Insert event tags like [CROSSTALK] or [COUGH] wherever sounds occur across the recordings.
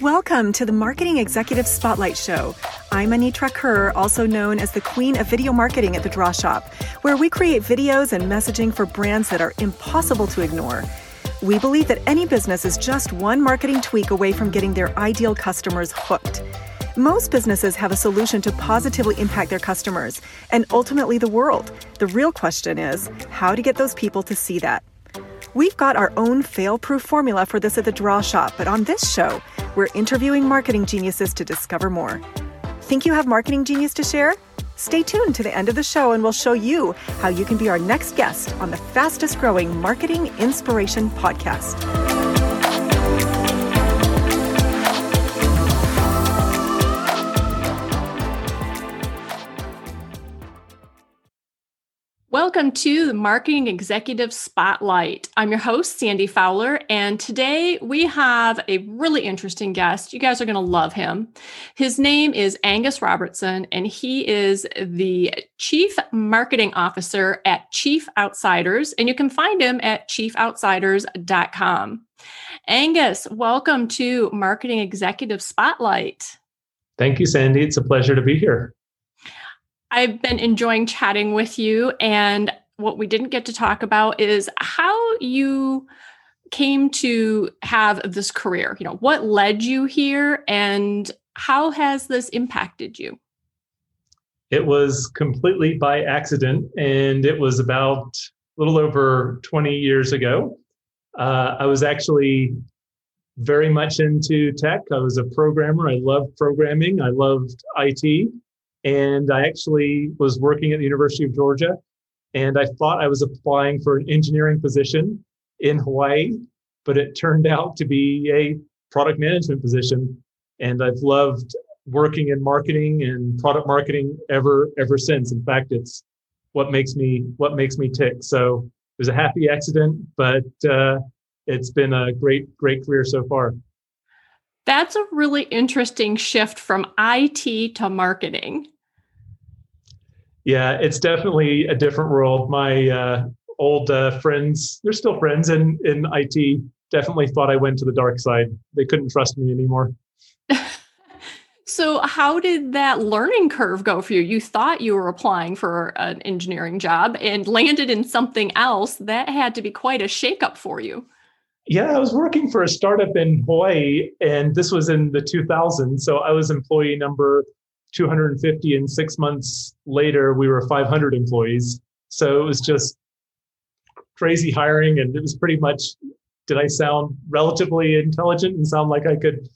Welcome to the Marketing Executive Spotlight Show. I'm Anitra Kerr, also known as the Queen of Video Marketing at the Draw Shop, where we create videos and messaging for brands that are impossible to ignore. We believe that any business is just one marketing tweak away from getting their ideal customers hooked. Most businesses have a solution to positively impact their customers and ultimately the world. The real question is how to get those people to see that. We've got our own fail proof formula for this at the Draw Shop, but on this show, we're interviewing marketing geniuses to discover more. Think you have marketing genius to share? Stay tuned to the end of the show and we'll show you how you can be our next guest on the fastest growing marketing inspiration podcast. Welcome to the Marketing Executive Spotlight. I'm your host, Sandy Fowler, and today we have a really interesting guest. You guys are going to love him. His name is Angus Robertson, and he is the Chief Marketing Officer at Chief Outsiders, and you can find him at chiefoutsiders.com. Angus, welcome to Marketing Executive Spotlight. Thank you, Sandy. It's a pleasure to be here. I've been enjoying chatting with you. And what we didn't get to talk about is how you came to have this career. You know, what led you here and how has this impacted you? It was completely by accident, and it was about a little over 20 years ago. Uh, I was actually very much into tech. I was a programmer. I loved programming. I loved IT. And I actually was working at the University of Georgia, and I thought I was applying for an engineering position in Hawaii, but it turned [LAUGHS] out to be a product management position. And I've loved working in marketing and product marketing ever ever since. In fact, it's what makes me what makes me tick. So it was a happy accident, but uh, it's been a great great career so far. That's a really interesting shift from IT to marketing. Yeah, it's definitely a different world. My uh, old uh, friends, they're still friends in, in IT, definitely thought I went to the dark side. They couldn't trust me anymore. [LAUGHS] so, how did that learning curve go for you? You thought you were applying for an engineering job and landed in something else. That had to be quite a shakeup for you. Yeah, I was working for a startup in Hawaii, and this was in the 2000s. So I was employee number 250 and six months later we were 500 employees. So it was just crazy hiring and it was pretty much did i sound relatively intelligent and sound like i could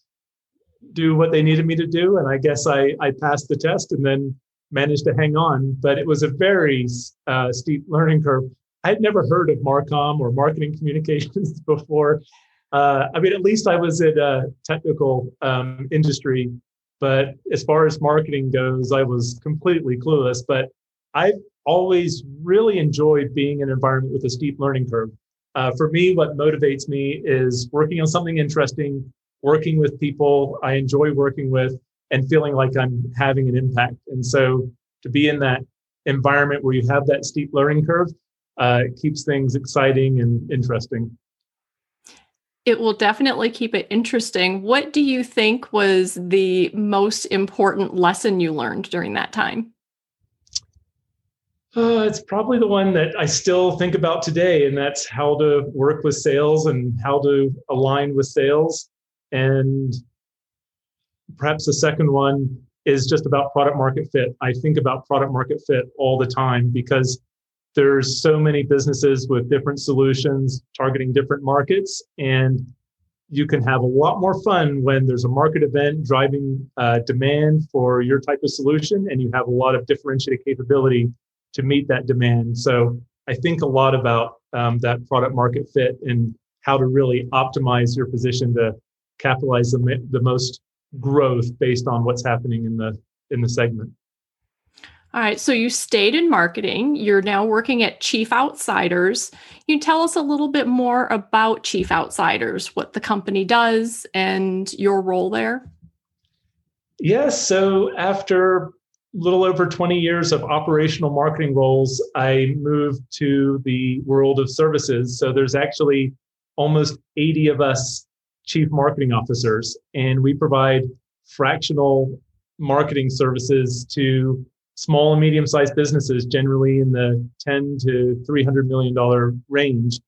do what they needed me to do? And i guess i i passed the test and then managed to hang on. But it was a very uh, steep learning curve i had never heard of marcom or marketing [LAUGHS] communications before uh, i mean at least i was in a technical um, industry but as far as marketing goes, I was completely clueless. But I've always really enjoyed being in an environment with a steep learning curve. Uh, for me, what motivates me is working on something interesting, working with people I enjoy working with, and feeling like I'm having an impact. And so to be in that environment where you have that steep learning curve uh, keeps things exciting and interesting. It will definitely keep it interesting. What do you think was the most important lesson you learned during that time? Uh, it's probably the one that I still think about today, and that's how to work with sales and how to align with sales. And perhaps the second one is just about product market fit. I think about product market fit all the time because there's so many businesses with different solutions targeting different markets and you can have a lot more fun when there's a market event driving uh, demand for your type of solution and you have a lot of differentiated capability to meet that demand. So i think a lot about um, that product market fit and how to really optimize your position to capitalize the, the most growth based on what's happening in the in the segment all right. So you stayed in marketing. You're now working at Chief Outsiders. Can you tell us a little bit more about Chief Outsiders, what the company does, and your role there? Yes. So after a little over 20 years of operational marketing roles, I moved to the world of services. So there's actually almost 80 of us chief marketing officers, and we provide fractional marketing services to small and medium sized businesses, generally in the 10 to 300 million dollar range.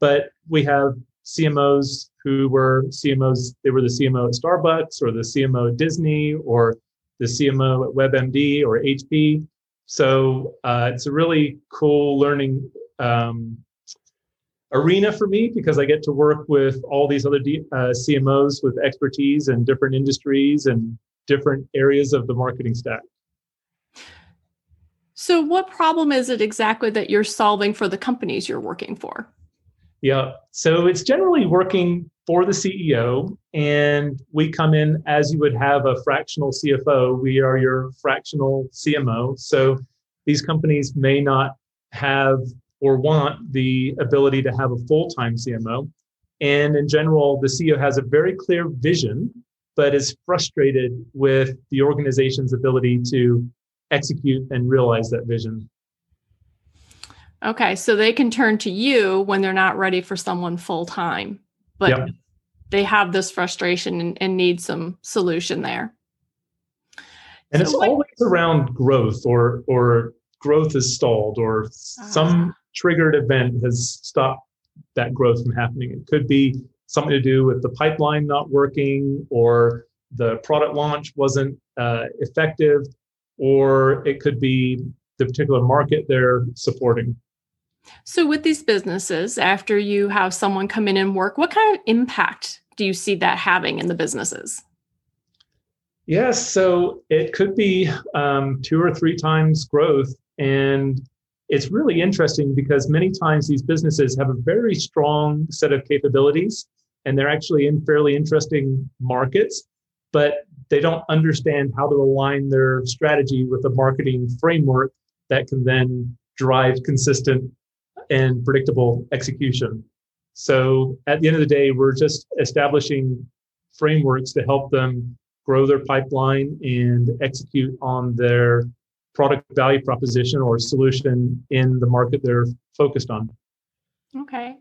But we have CMOs who were CMOs, they were the CMO at Starbucks or the CMO at Disney or the CMO at WebMD or HP. So uh, it's a really cool learning um, arena for me because I get to work with all these other D, uh, CMOs with expertise in different industries and different areas of the marketing stack. So, what problem is it exactly that you're solving for the companies you're working for? Yeah, so it's generally working for the CEO, and we come in as you would have a fractional CFO. We are your fractional CMO. So, these companies may not have or want the ability to have a full time CMO. And in general, the CEO has a very clear vision, but is frustrated with the organization's ability to execute and realize that vision. Okay, so they can turn to you when they're not ready for someone full time, but yep. they have this frustration and, and, need some solution there. And so it's what, always around growth or or growth is stalled or uh, some triggered event has stopped that growth from happening. It could be something to do with the pipeline not working or the product launch wasn't uh, effective, or it could be the particular market they're supporting. So, with these businesses, after you have someone come in and work, what kind of impact do you see that having in the businesses? Yes, so it could be um, two or three times growth. And it's really interesting because many times these businesses have a very strong set of capabilities and they're actually in fairly interesting markets, but they don't understand how to align their strategy with a marketing framework that can then drive consistent and predictable execution. So at the end of the day, we're just establishing frameworks to help them grow their pipeline and execute on their product value proposition or solution in the market they're focused on. Okay.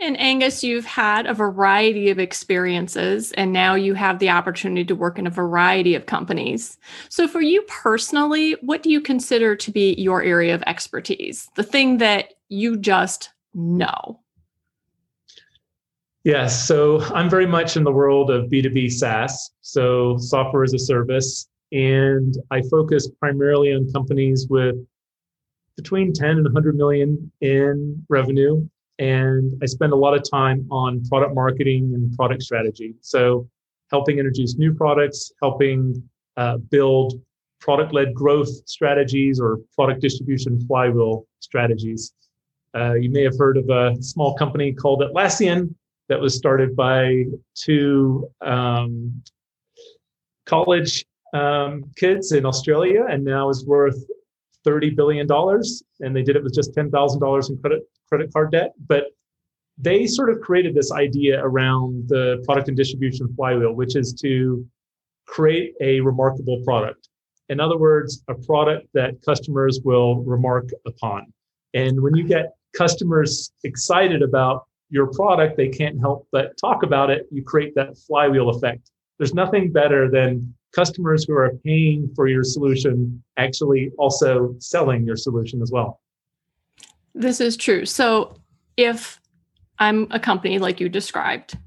And Angus, you've had a variety of experiences, and now you have the opportunity to work in a variety of companies. So, for you personally, what do you consider to be your area of expertise? The thing that you just know? Yes. So, I'm very much in the world of B2B SaaS, so software as a service. And I focus primarily on companies with between 10 and 100 million in revenue. And I spend a lot of time on product marketing and product strategy. So, helping introduce new products, helping uh, build product led growth strategies or product distribution flywheel strategies. Uh, you may have heard of a small company called Atlassian that was started by two um, college um, kids in Australia and now is worth $30 billion. And they did it with just $10,000 in credit, credit card debt. But they sort of created this idea around the product and distribution flywheel, which is to create a remarkable product. In other words, a product that customers will remark upon. And when you get customers excited about your product, they can't help but talk about it. You create that flywheel effect. There's nothing better than customers who are paying for your solution actually also selling your solution as well. This is true. So if I'm a company like you described,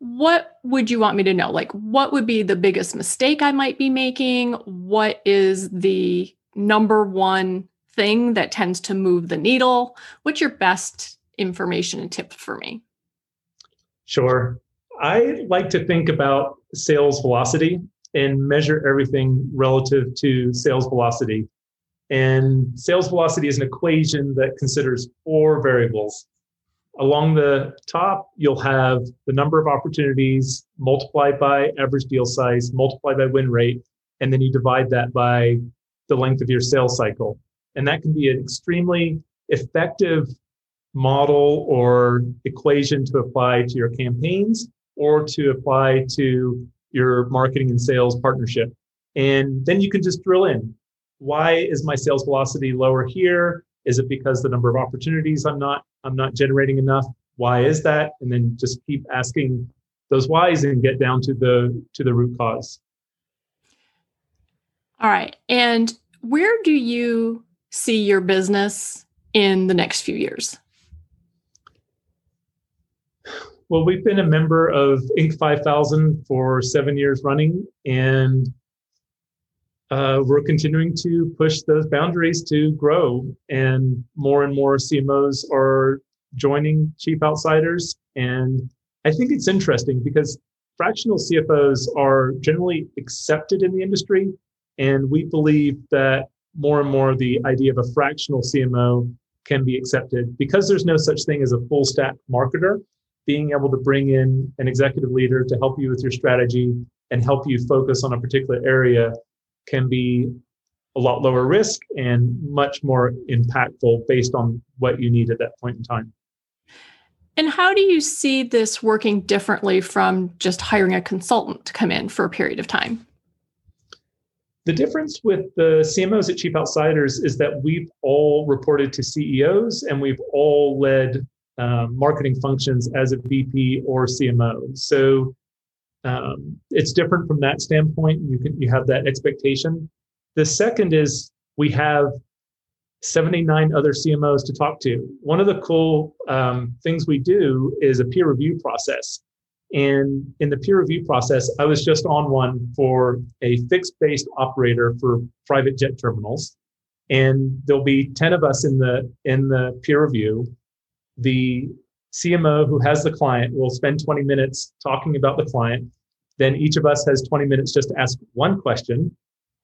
what would you want me to know? Like, what would be the biggest mistake I might be making? What is the number one thing that tends to move the needle? What's your best information and tip for me? Sure. I like to think about sales velocity and measure everything relative to sales velocity. And sales velocity is an equation that considers four variables. Along the top, you'll have the number of opportunities multiplied by average deal size, multiplied by win rate, and then you divide that by the length of your sales cycle. And that can be an extremely effective model or equation to apply to your campaigns or to apply to your marketing and sales partnership. And then you can just drill in. Why is my sales velocity lower here? Is it because the number of opportunities I'm not I'm not generating enough? why is that? And then just keep asking those whys and get down to the to the root cause. All right. And where do you see your business in the next few years? Well, we've been a member of Inc. 5000 for seven years running, and uh, we're continuing to push those boundaries to grow. And more and more CMOs are joining Chief Outsiders. And I think it's interesting because fractional CFOs are generally accepted in the industry. And we believe that more and more the idea of a fractional CMO can be accepted because there's no such thing as a full stack marketer being able to bring in an executive leader to help you with your strategy and help you focus on a particular area can be a lot lower risk and much more impactful based on what you need at that point in time. And how do you see this working differently from just hiring a consultant to come in for a period of time? The difference with the CMOs at Chief Outsiders is that we've all reported to CEOs and we've all led um, marketing functions as a VP or CMO. So um, it's different from that standpoint. You can you have that expectation. The second is we have 79 other CMOs to talk to. One of the cool um, things we do is a peer review process. And in the peer review process, I was just on one for a fixed based operator for private jet terminals. And there'll be 10 of us in the in the peer review the CMO who has the client will spend 20 minutes talking about the client. Then each of us has 20 minutes just to ask one question.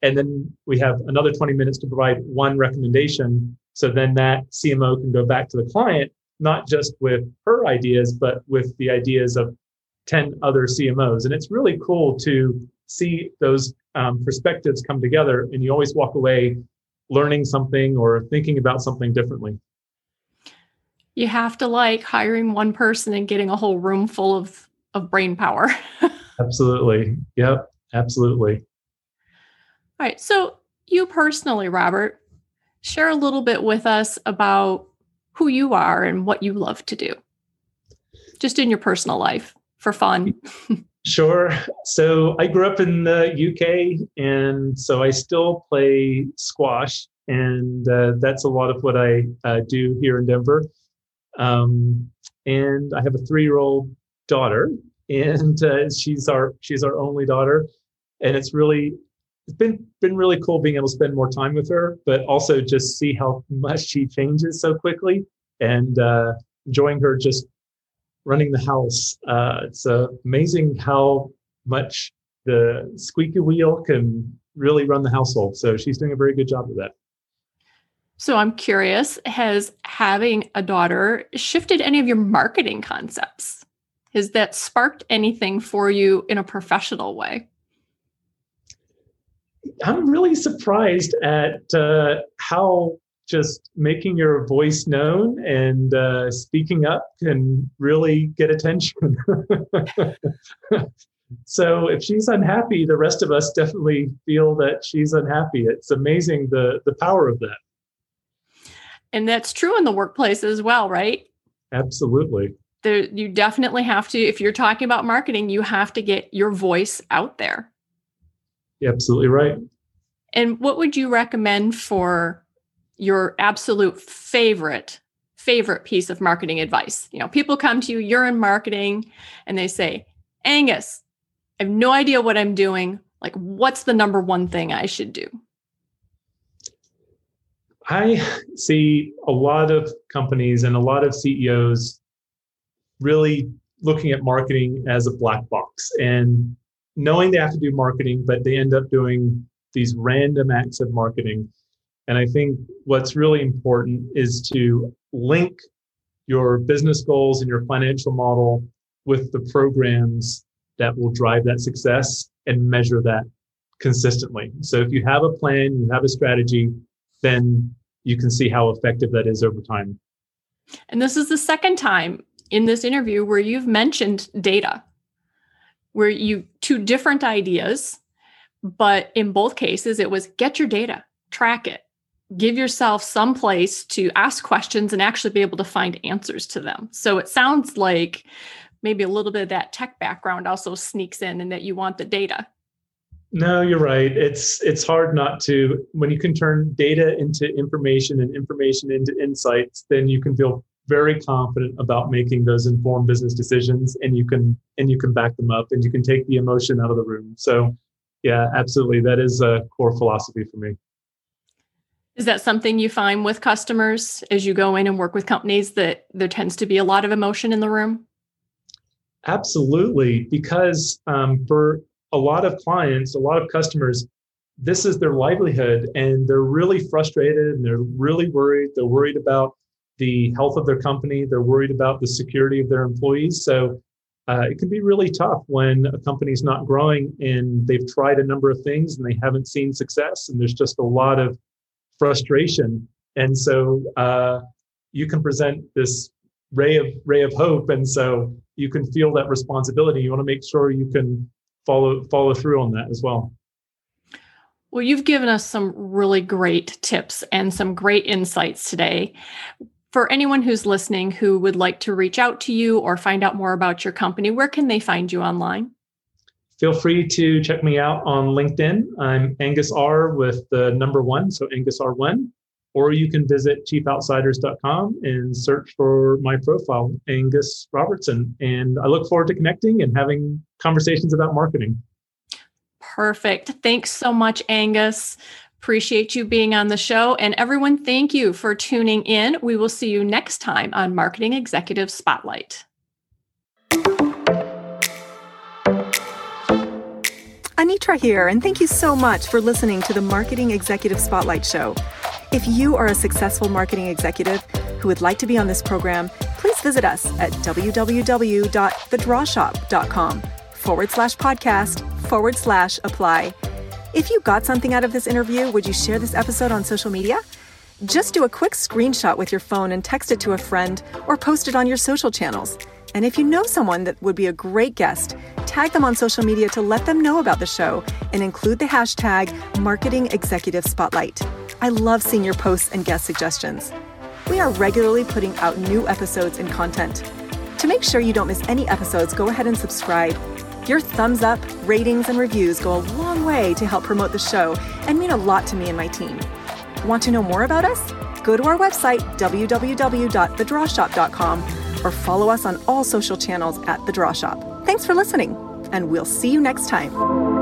And then we have another 20 minutes to provide one recommendation. So then that CMO can go back to the client, not just with her ideas, but with the ideas of 10 other CMOs. And it's really cool to see those um, perspectives come together. And you always walk away learning something or thinking about something differently you have to like hiring one person and getting a whole room full of of brain power. [LAUGHS] absolutely. Yep. Absolutely. All right. So you personally, Robert, share a little bit with us about who you are and what you love to do. Just in your personal life for fun. Sure. So I grew up in the UK, and so I still play squash, and uh, that's a lot of what I uh, do here in Denver. Um, and I have a three-year-old daughter, and uh, she's our she's our only daughter, and it's really it's been been really cool being able to spend more time with her, but also just see how much she changes so quickly, and uh, enjoying her just running the house. Uh, it's uh, amazing how much the squeaky wheel can really run the household. So she's doing a very good job of that. So I'm curious, has having a daughter shifted any of your marketing concepts? Has that sparked anything for you in a professional way? I'm really surprised at uh, how just making your voice known and uh, speaking up can really get attention. [LAUGHS] so if she's unhappy, the rest of us definitely feel that she's unhappy. It's amazing the the power of that. And that's true in the workplace as well, right? Absolutely. There, you definitely have to, if you're talking about marketing, you have to get your voice out there. You're absolutely right. And what would you recommend for your absolute favorite favorite piece of marketing advice? You know, people come to you, you're in marketing, and they say, Angus, I have no idea what I'm doing. Like, what's the number one thing I should do? I see a lot of companies and a lot of CEOs really looking at marketing as a black box and knowing they have to do marketing, but they end up doing these random acts of marketing. And I think what's really important is to link your business goals and your financial model with the programs that will drive that success and measure that consistently. So if you have a plan, you have a strategy, then you can see how effective that is over time. And this is the second time in this interview where you've mentioned data, where you two different ideas, but in both cases it was get your data, track it, give yourself some place to ask questions and actually be able to find answers to them. So it sounds like maybe a little bit of that tech background also sneaks in and that you want the data. No, you're right. It's it's hard not to when you can turn data into information and information into insights, then you can feel very confident about making those informed business decisions and you can and you can back them up and you can take the emotion out of the room. So yeah, absolutely. That is a core philosophy for me. Is that something you find with customers as you go in and work with companies that there tends to be a lot of emotion in the room? Absolutely, because um, for a lot of clients, a lot of customers, this is their livelihood and they're really frustrated and they're really worried. They're worried about the health of their company, they're worried about the security of their employees. So uh, it can be really tough when a company's not growing and they've tried a number of things and they haven't seen success and there's just a lot of frustration. And so uh, you can present this ray of ray of hope, and so you can feel that responsibility. You want to make sure you can follow follow through on that as well. Well, you've given us some really great tips and some great insights today. For anyone who's listening who would like to reach out to you or find out more about your company, where can they find you online? Feel free to check me out on LinkedIn. I'm Angus R with the number one, so Angus R1. Or you can visit chiefoutsiders.com and search for my profile, Angus Robertson. And I look forward to connecting and having conversations about marketing. Perfect. Thanks so much, Angus. Appreciate you being on the show. And everyone, thank you for tuning in. We will see you next time on Marketing Executive Spotlight. Anitra here, and thank you so much for listening to the Marketing Executive Spotlight Show. If you are a successful marketing executive who would like to be on this program, please visit us at www.thedrawshop.com forward slash podcast forward slash apply. If you got something out of this interview, would you share this episode on social media? Just do a quick screenshot with your phone and text it to a friend or post it on your social channels. And if you know someone that would be a great guest, tag them on social media to let them know about the show and include the hashtag Marketing Executive Spotlight. I love seeing your posts and guest suggestions. We are regularly putting out new episodes and content. To make sure you don't miss any episodes, go ahead and subscribe. Your thumbs up, ratings, and reviews go a long way to help promote the show and mean a lot to me and my team. Want to know more about us? Go to our website, www.thedrawshop.com or follow us on all social channels at The Draw Shop. Thanks for listening, and we'll see you next time.